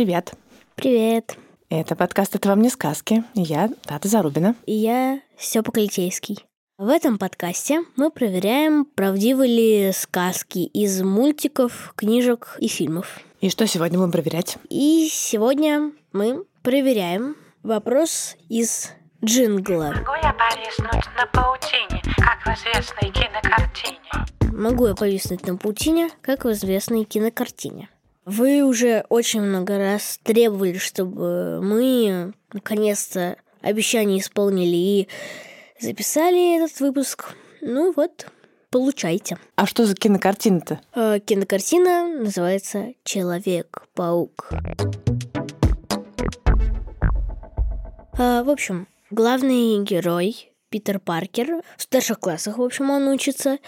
Привет. Привет. Это подкаст «Это вам не сказки». Я Тата Зарубина. И я Степа Клетейский. В этом подкасте мы проверяем, правдивы ли сказки из мультиков, книжек и фильмов. И что сегодня будем проверять? И сегодня мы проверяем вопрос из джингла. Могу я повиснуть на паутине, как в известной кинокартине? Могу я повиснуть на паутине, как в известной кинокартине. Вы уже очень много раз требовали, чтобы мы наконец-то обещание исполнили и записали этот выпуск. Ну вот, получайте. А что за кинокартина-то? Э, Кинокартина называется «Человек-паук». А, В общем, главный герой Питер Паркер в старших классах, в общем, он учится,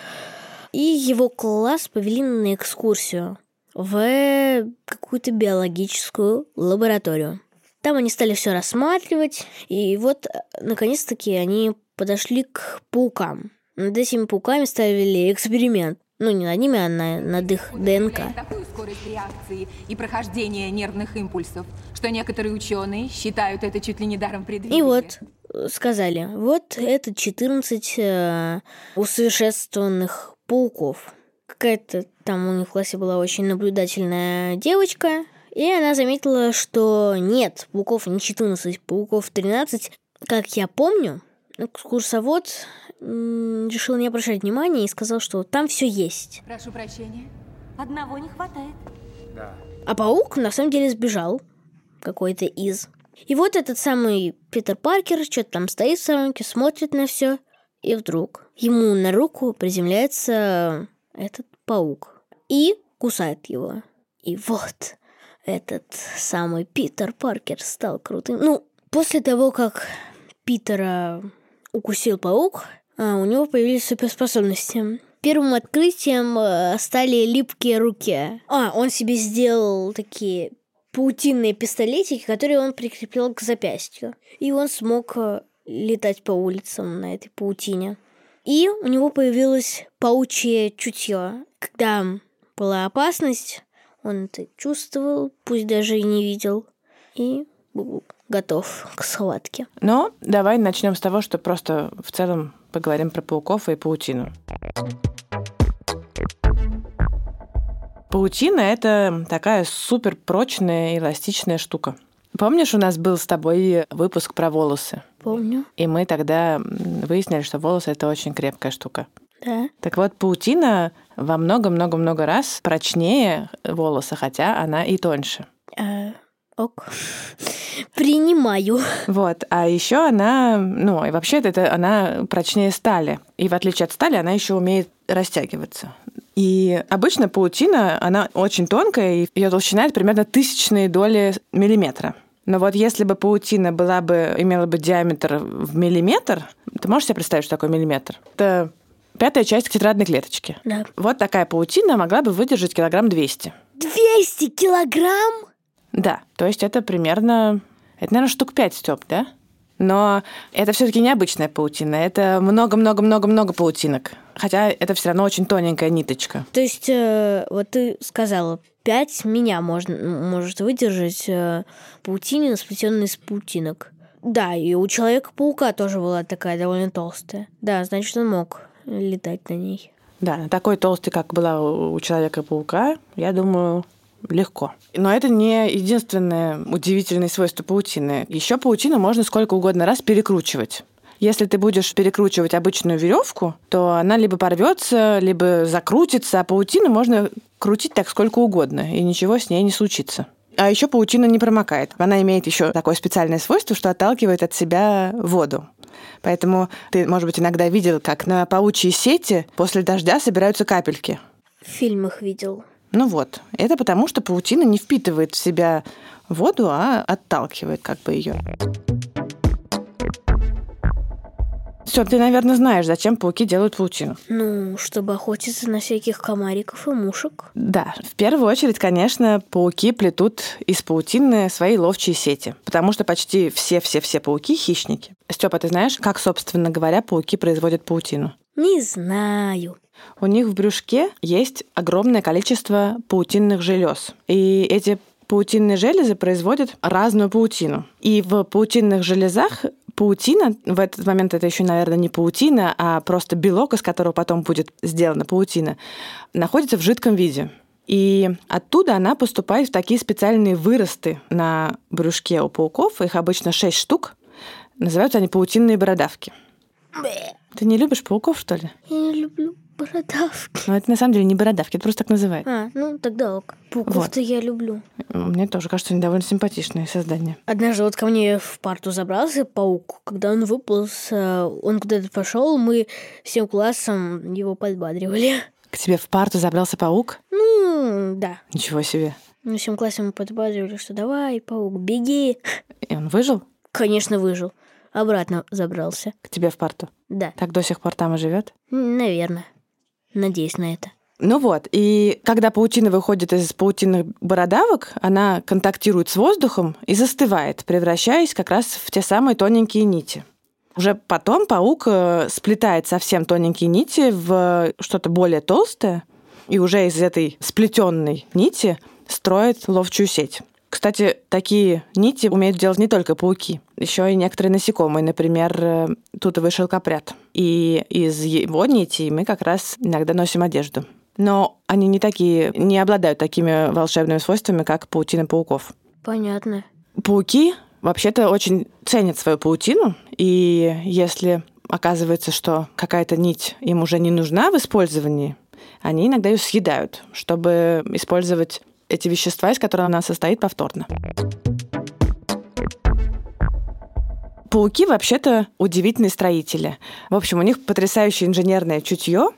и его класс повели на экскурсию в какую-то биологическую лабораторию. Там они стали все рассматривать, и вот, э, наконец-таки, они подошли к паукам. Над этими пауками ставили эксперимент. Ну, не над ними, а на- над их ДНК. такую скорость реакции и прохождения нервных импульсов, что некоторые ученые считают это чуть ли не даром предвидения. И вот э, сказали, вот это 14 э, усовершенствованных пауков. Какая-то там у них в классе была очень наблюдательная девочка, и она заметила, что нет, пауков не 14, пауков 13. Как я помню, экскурсовод м, решил не обращать внимания и сказал, что там все есть. Прошу прощения. Одного не хватает. А паук на самом деле сбежал. Какой-то из. И вот этот самый Питер Паркер что-то там стоит в сторонке, смотрит на все. И вдруг ему на руку приземляется этот паук. И кусает его. И вот этот самый Питер Паркер стал крутым. Ну, после того, как Питера укусил паук, а, у него появились суперспособности. Первым открытием э, стали липкие руки. А, он себе сделал такие паутинные пистолетики, которые он прикрепил к запястью. И он смог э, летать по улицам на этой паутине. И у него появилось паучье чутье. Когда была опасность, он это чувствовал, пусть даже и не видел, и был готов к схватке. Но давай начнем с того, что просто в целом поговорим про пауков и паутину. Паутина – это такая супер прочная, эластичная штука. Помнишь, у нас был с тобой выпуск про волосы? Помню, И мы тогда выяснили, что волосы – это очень крепкая штука. да. Так вот, паутина во много-много-много раз прочнее волоса, хотя она и тоньше. Э, ок. Принимаю. Вот, а еще она, ну, и вообще это она прочнее стали. И в отличие от стали, она еще умеет растягиваться. И обычно паутина, она очень тонкая, и ее толщина это примерно тысячные доли миллиметра. Но вот если бы паутина была бы, имела бы диаметр в миллиметр, ты можешь себе представить, что такое миллиметр? Это пятая часть тетрадной клеточки. Да. Вот такая паутина могла бы выдержать килограмм 200. 200 килограмм? Да, то есть это примерно, это, наверное, штук 5, Степ, да? Но это все-таки необычная паутина, это много-много-много-много паутинок. Хотя это все равно очень тоненькая ниточка. То есть, э, вот ты сказала, 5 меня можно, может выдержать э, паутинина, сплетенная из паутинок. Да, и у Человека-паука тоже была такая довольно толстая. Да, значит, он мог летать на ней. Да, такой толстый, как была у Человека-паука, я думаю, легко. Но это не единственное удивительное свойство паутины. Еще паутину можно сколько угодно раз перекручивать. Если ты будешь перекручивать обычную веревку, то она либо порвется, либо закрутится, а паутину можно крутить так сколько угодно, и ничего с ней не случится. А еще паутина не промокает. Она имеет еще такое специальное свойство, что отталкивает от себя воду. Поэтому ты, может быть, иногда видел, как на паучьей сети после дождя собираются капельки. В фильмах видел. Ну вот, это потому, что паутина не впитывает в себя воду, а отталкивает как бы ее. Все, ты, наверное, знаешь, зачем пауки делают паутину. Ну, чтобы охотиться на всяких комариков и мушек. Да, в первую очередь, конечно, пауки плетут из паутины свои ловчие сети, потому что почти все-все-все пауки хищники. Степа, ты знаешь, как, собственно говоря, пауки производят паутину? Не знаю. У них в брюшке есть огромное количество паутинных желез. И эти паутинные железы производят разную паутину. И в паутинных железах паутина, в этот момент это еще, наверное, не паутина, а просто белок, из которого потом будет сделана паутина, находится в жидком виде. И оттуда она поступает в такие специальные выросты на брюшке у пауков. Их обычно 6 штук. Называются они паутинные бородавки. Ты не любишь пауков, что ли? Я не люблю бородавки. Ну, это на самом деле не бородавки, это просто так называют. А, ну тогда ок. Пауков-то я люблю. Мне тоже кажется, они довольно симпатичные создания. Однажды вот ко мне в парту забрался паук. Когда он выполз, э, он куда-то пошел, мы всем классом его подбадривали. К тебе в парту забрался паук? Ну, да. Ничего себе. Мы всем классом мы подбадривали, что давай, паук, беги. И он выжил? Конечно, выжил. Обратно забрался. К тебе в парту? Да, Так до сих пор там и живет? наверное. Надеюсь на это. Ну вот, и когда паутина выходит из паутинных бородавок, она контактирует с воздухом и застывает, превращаясь как раз в те самые тоненькие нити. Уже потом паук э, сплетает совсем тоненькие нити в что-то более толстое, и уже из этой сплетенной нити строит ловчую сеть. Кстати, такие нити умеют делать не только пауки, еще и некоторые насекомые, например, э, тутовый шелкопряд. И из его нитей мы как раз иногда носим одежду. Но они не такие, не обладают такими волшебными свойствами, как паутина пауков. Понятно. Пауки вообще-то очень ценят свою паутину, и если оказывается, что какая-то нить им уже не нужна в использовании, они иногда ее съедают, чтобы использовать эти вещества, из которых она состоит повторно. Пауки вообще-то удивительные строители. В общем, у них потрясающее инженерное чутье.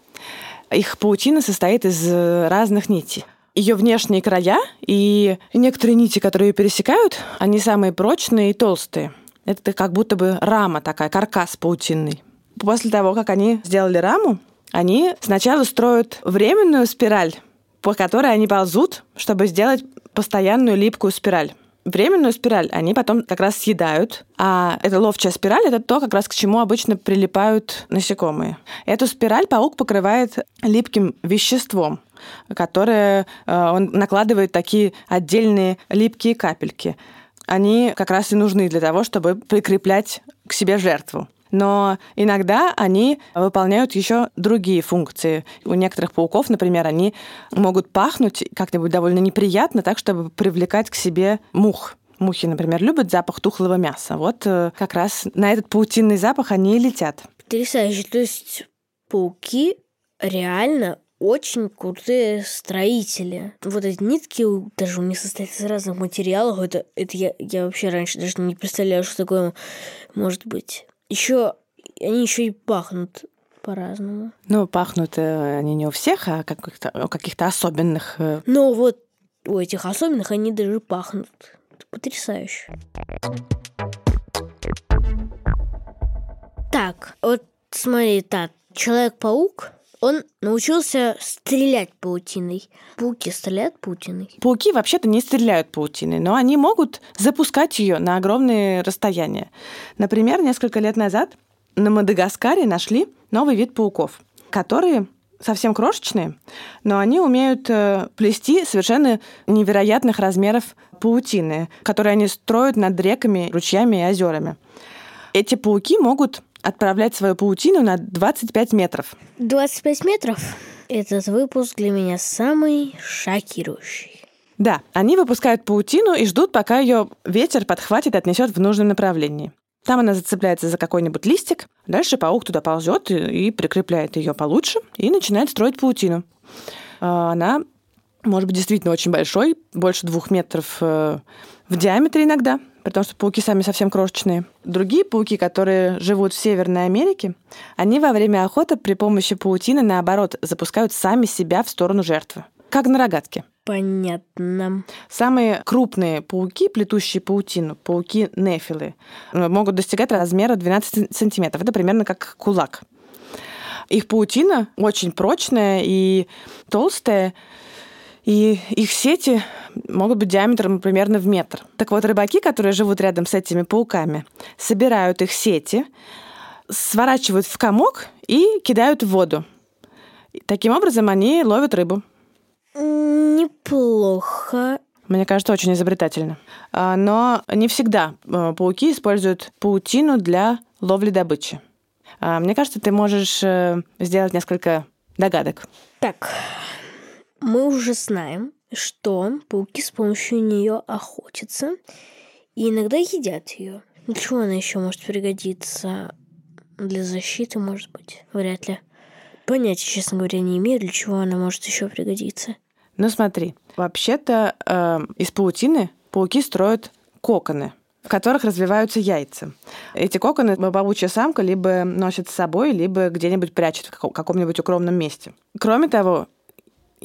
Их паутина состоит из э, разных нитей. Ее внешние края и некоторые нити, которые ее пересекают, они самые прочные и толстые. Это как будто бы рама такая, каркас паутинный. После того, как они сделали раму, они сначала строят временную спираль, по которой они ползут, чтобы сделать постоянную липкую спираль. Временную спираль они потом как раз съедают, а эта ловчая спираль – это то, как раз к чему обычно прилипают насекомые. Эту спираль паук покрывает липким веществом, которое э, он накладывает такие отдельные липкие капельки. Они как раз и нужны для того, чтобы прикреплять к себе жертву. Но иногда они выполняют еще другие функции. У некоторых пауков, например, они могут пахнуть как-нибудь довольно неприятно, так, чтобы привлекать к себе мух. Мухи, например, любят запах тухлого мяса. Вот э, как раз на этот паутинный запах они и летят. Потрясающе. То есть пауки реально очень крутые строители. Вот эти нитки даже у них состоят из разных материалов. Это, это я, я вообще раньше даже не представляю, что такое может быть. Еще они еще и пахнут по-разному. Ну, пахнут э, они не у всех, а как-то, у каких-то особенных. Но вот у этих особенных они даже пахнут. Это потрясающе. Так, вот смотри, так, Человек-паук, он научился стрелять паутиной. Пауки стреляют паутиной. Пауки вообще-то не стреляют паутиной, но они могут запускать ее на огромные расстояния. Например, несколько лет назад на Мадагаскаре нашли новый вид пауков, которые совсем крошечные, но они умеют э, плести совершенно невероятных размеров паутины, которые они строят над реками, ручьями и озерами. Эти пауки могут отправлять свою паутину на 25 метров. 25 метров. Этот выпуск для меня самый шокирующий. Да, они выпускают паутину и ждут, пока ее ветер подхватит и отнесет в нужном направлении. Там она зацепляется за какой-нибудь листик, дальше паук туда ползет и, и прикрепляет ее получше и начинает строить паутину. А, Она может быть действительно очень большой, больше двух метров э, в диаметре иногда, потому что пауки сами совсем крошечные. Другие пауки, которые живут в Северной Америке, они во время охоты при помощи паутины, наоборот, запускают сами себя в сторону жертвы, как на рогатке. Понятно. Самые крупные пауки, плетущие паутину, пауки нефилы, э, могут достигать размера 12 сантиметров. Это примерно как кулак. Их паутина очень прочная и толстая, и их сети могут быть диаметром примерно в метр. Так вот, рыбаки, которые живут рядом с этими пауками, собирают их сети, сворачивают в комок и кидают в воду. Таким образом, они ловят рыбу. Неплохо. Мне кажется, очень изобретательно. А, Но не всегда э, пауки используют паутину для ловли добычи. А, Мне кажется, ты можешь э, сделать несколько догадок. Так, мы уже знаем, что пауки с помощью нее охотятся и иногда едят ее. Для чего она еще может пригодиться? Для защиты, может быть? Вряд ли. Понятия, честно говоря, не имею, для чего она может еще пригодиться. Ну смотри, вообще-то э, из паутины пауки строят коконы, в которых развиваются яйца. Эти коконы паучья самка либо носит с собой, либо где-нибудь прячет в каком- каком-нибудь укромном месте. Кроме того,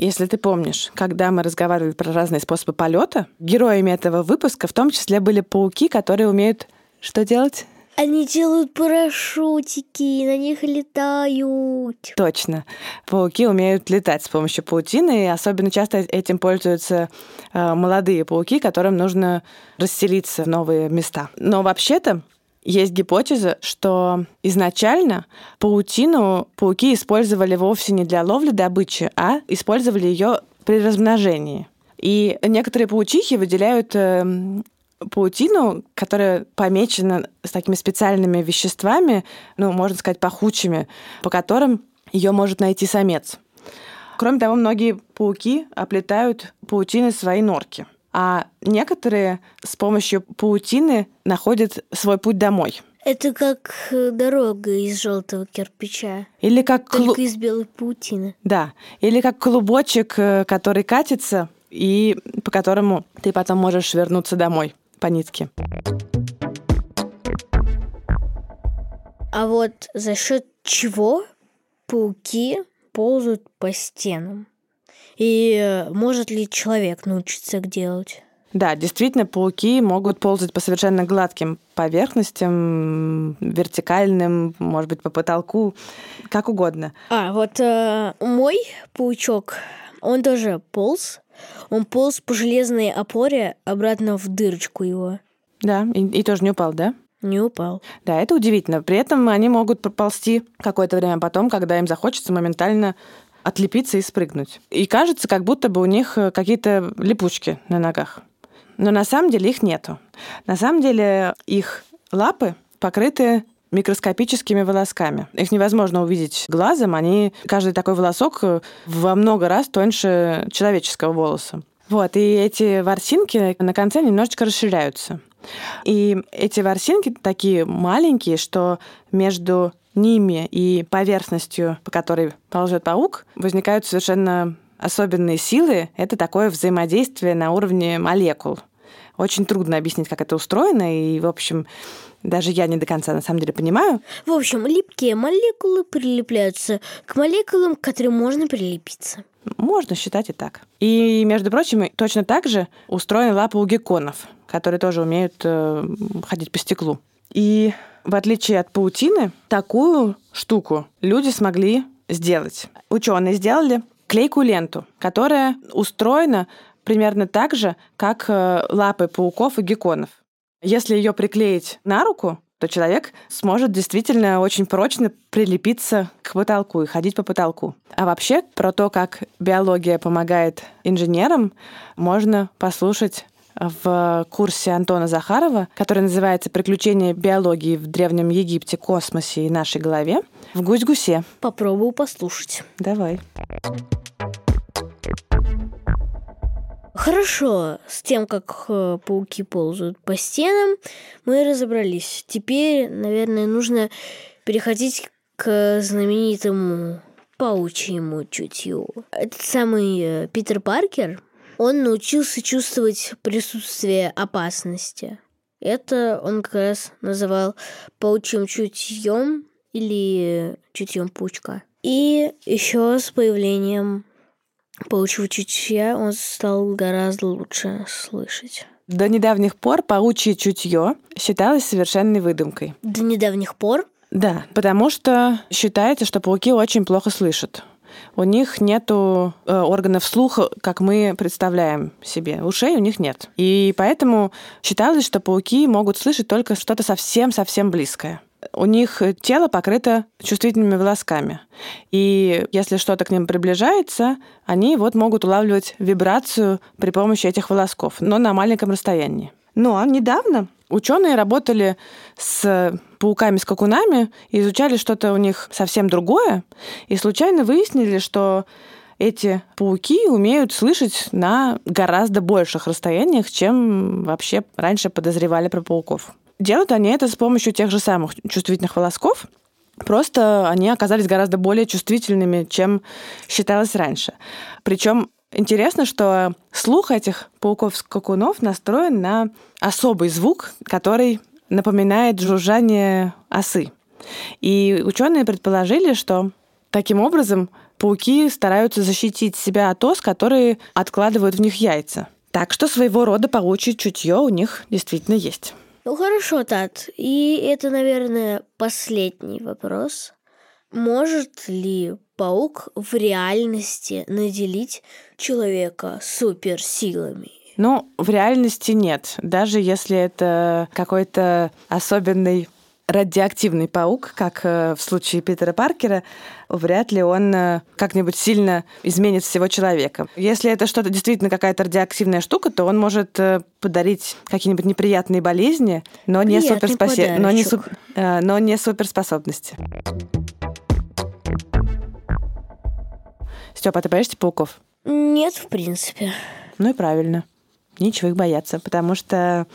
если ты помнишь, когда мы разговаривали про разные способы полета, героями этого выпуска в том числе были пауки, которые умеют что делать? Они делают парашютики, на них летают. Точно. Пауки умеют летать с помощью паутины, и особенно часто этим пользуются э, молодые пауки, которым нужно расселиться в новые места. Но вообще-то есть гипотеза, что изначально паутину пауки использовали вовсе не для ловли добычи, а использовали ее при размножении. И некоторые паучихи выделяют эм, паутину, которая помечена с такими специальными веществами, ну, можно сказать, пахучими, по которым ее может найти самец. Кроме того, многие пауки оплетают паутиной свои норки. А некоторые с помощью паутины находят свой путь домой. Это как э, дорога из желтого кирпича, Или как клу- только из белой паутины. Да, или как клубочек, э, который катится, и по которому ты потом можешь вернуться домой по нитке. А вот за счет чего пауки ползают по стенам? И э, может ли человек научиться так делать? Да, действительно, пауки могут ползать по совершенно гладким поверхностям, вертикальным, может быть, по потолку, как угодно. А, вот э, мой паучок, он тоже полз. Он полз по железной опоре обратно в дырочку его. Да, и, и тоже не упал, да? Не упал. Да, это удивительно. При этом они могут проползти какое-то время потом, когда им захочется моментально отлепиться и спрыгнуть. И кажется, как будто бы у них э, какие-то липучки на ногах. Но на самом деле их нету. На самом деле их лапы покрыты микроскопическими волосками. Их невозможно увидеть глазом. Они, каждый такой волосок э, во много раз тоньше человеческого волоса. Вот, и эти ворсинки на конце немножечко расширяются. И эти ворсинки такие маленькие, что между ними и поверхностью, по которой ползет паук, возникают совершенно особенные силы. Это такое взаимодействие на уровне молекул. Очень трудно объяснить, как это устроено, и, в общем, даже я не до конца на самом деле понимаю. В общем, липкие молекулы прилепляются к молекулам, к которым можно прилепиться. Можно считать и так. И, между прочим, точно так же устроены лапы у гекконов, которые тоже умеют э, ходить по стеклу. И в отличие от паутины, такую штуку люди смогли сделать. Ученые сделали клейкую ленту, которая устроена примерно так же, как э, лапы пауков и гекконов. Если ее приклеить на руку, то человек сможет действительно очень прочно прилепиться к потолку и ходить по потолку. А вообще про то, как биология помогает инженерам, можно послушать в курсе Антона Захарова, который называется «Приключения биологии в Древнем Египте, космосе и нашей голове» в «Гусь-гусе». Попробую послушать. Давай. Хорошо, с тем, как э, пауки ползают по стенам, мы разобрались. Теперь, наверное, нужно переходить к знаменитому паучьему чутью. Этот самый э, Питер Паркер, он научился чувствовать присутствие опасности. Это он как раз называл паучьим чутьем или чутьем паучка. И еще с появлением Паучьего чутья он стал гораздо лучше слышать. До недавних пор паучье чутье считалось совершенной выдумкой. До недавних пор Да, потому что считается, что пауки очень плохо слышат. У них нету э, органов слуха, как мы представляем себе. Ушей у них нет. И поэтому считалось, что пауки могут слышать только что-то совсем-совсем близкое. У них тело покрыто чувствительными волосками. И если что-то к ним приближается, они вот могут улавливать вибрацию при помощи этих волосков, но на маленьком расстоянии. Но недавно ученые работали с пауками-скакунами и изучали что-то у них совсем другое, и случайно выяснили, что эти пауки умеют слышать на гораздо больших расстояниях, чем вообще раньше подозревали про пауков. Делают они это с помощью тех же самых чувствительных волосков, просто они оказались гораздо более чувствительными, чем считалось раньше. Причем Интересно, что слух этих пауков-скакунов настроен на особый звук, который напоминает жужжание осы. И ученые предположили, что таким образом пауки стараются защитить себя от ос, которые откладывают в них яйца. Так что своего рода паучье чутье у них действительно есть. Ну хорошо, Тат. И это, наверное, последний вопрос. Может ли паук в реальности наделить человека суперсилами? Ну, в реальности нет. Даже если это какой-то особенный радиоактивный паук, как э, в случае Питера Паркера, вряд ли он э, как-нибудь сильно изменит всего человека. Если это что-то действительно какая-то радиоактивная штука, то он может э, подарить какие-нибудь неприятные болезни, но не, Приятный суперспасе... но, не суп- но не суперспособности. Степа, а ты боишься пауков? Нет, в принципе. Ну и правильно. Нечего их бояться, потому что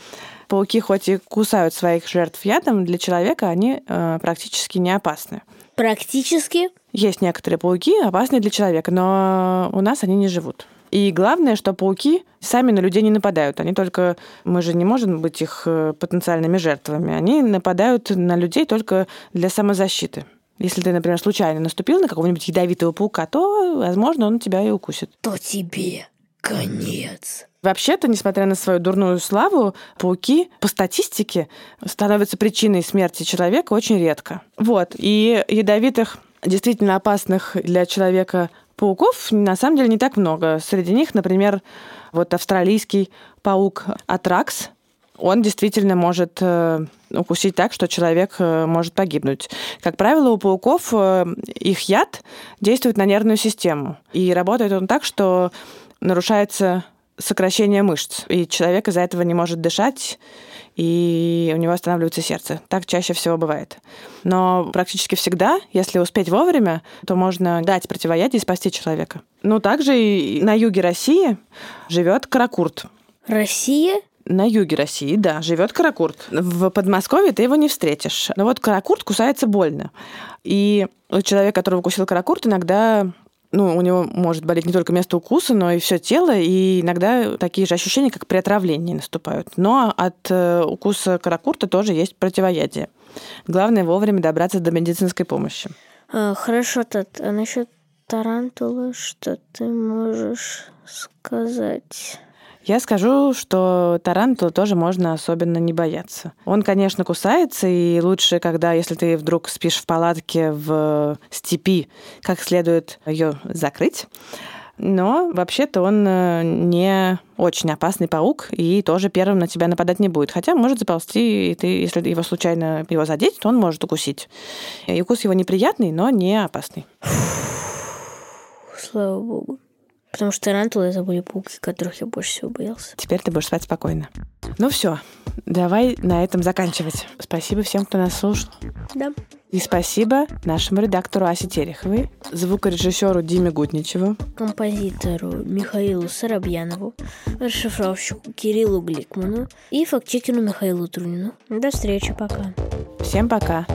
пауки хоть и кусают своих жертв ядом, для человека они э, практически не опасны. Практически Есть некоторые пауки опасные для человека, но у нас они не живут. И главное, что пауки сами на людей не нападают. Они только... Мы же не можем быть их э, потенциальными жертвами. Они нападают на людей только для самозащиты. Если ты, например, случайно наступил на какого-нибудь ядовитого паука, то, возможно, он тебя и укусит. то тебе конец. Вообще-то, несмотря на свою дурную славу, пауки по статистике становятся причиной смерти человека очень редко. Вот. И ядовитых, действительно опасных для человека пауков на самом деле не так много. Среди них, например, вот австралийский паук Атракс. Он действительно может э, укусить так, что человек э, может погибнуть. Как правило, у пауков э, их яд действует на нервную систему. И работает он так, что нарушается сокращение мышц, и человек из-за этого не может дышать, и у него останавливается сердце. Так чаще всего бывает. Но практически всегда, если успеть вовремя, то можно дать противоядие и спасти человека. Ну, также и на юге России живет каракурт. Россия? На юге России, да, живет каракурт. В Подмосковье ты его не встретишь. Но вот каракурт кусается больно. И у человека, которого укусил каракурт, иногда ну, у него может болеть не только место укуса, но и все тело, и иногда такие же ощущения, как при отравлении наступают. Но от э, укуса каракурта тоже есть противоядие. Главное вовремя добраться до медицинской помощи. А, хорошо, Тат, а насчет тарантулы что ты можешь сказать? Я скажу, что тарантула тоже можно особенно не бояться. Он, конечно, кусается, и лучше, когда, если ты вдруг спишь в палатке в степи, как следует ее закрыть. Но вообще-то он э, не очень опасный паук и тоже первым на тебя нападать не будет. Хотя может заползти, и ты, если его случайно его задеть, то он может укусить. И укус его неприятный, но не опасный. Слава богу. Потому что тарантулы это были пауки, которых я больше всего боялся. Теперь ты будешь спать спокойно. Ну все, давай на этом заканчивать. Спасибо всем, кто нас слушал. Да. И спасибо нашему редактору Асе Тереховой, звукорежиссеру Диме Гутничеву, Композитору Михаилу Соробьянову, расшифровщику Кириллу Гликману и фактчекеру Михаилу Трунину. До встречи, пока. Всем пока.